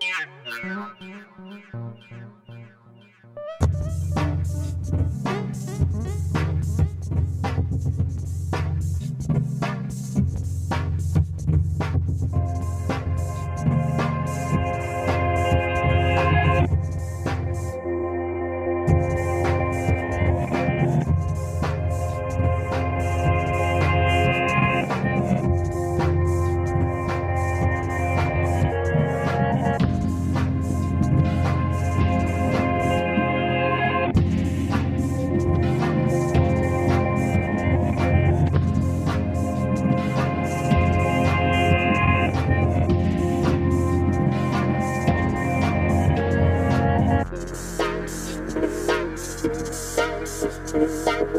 Yeah.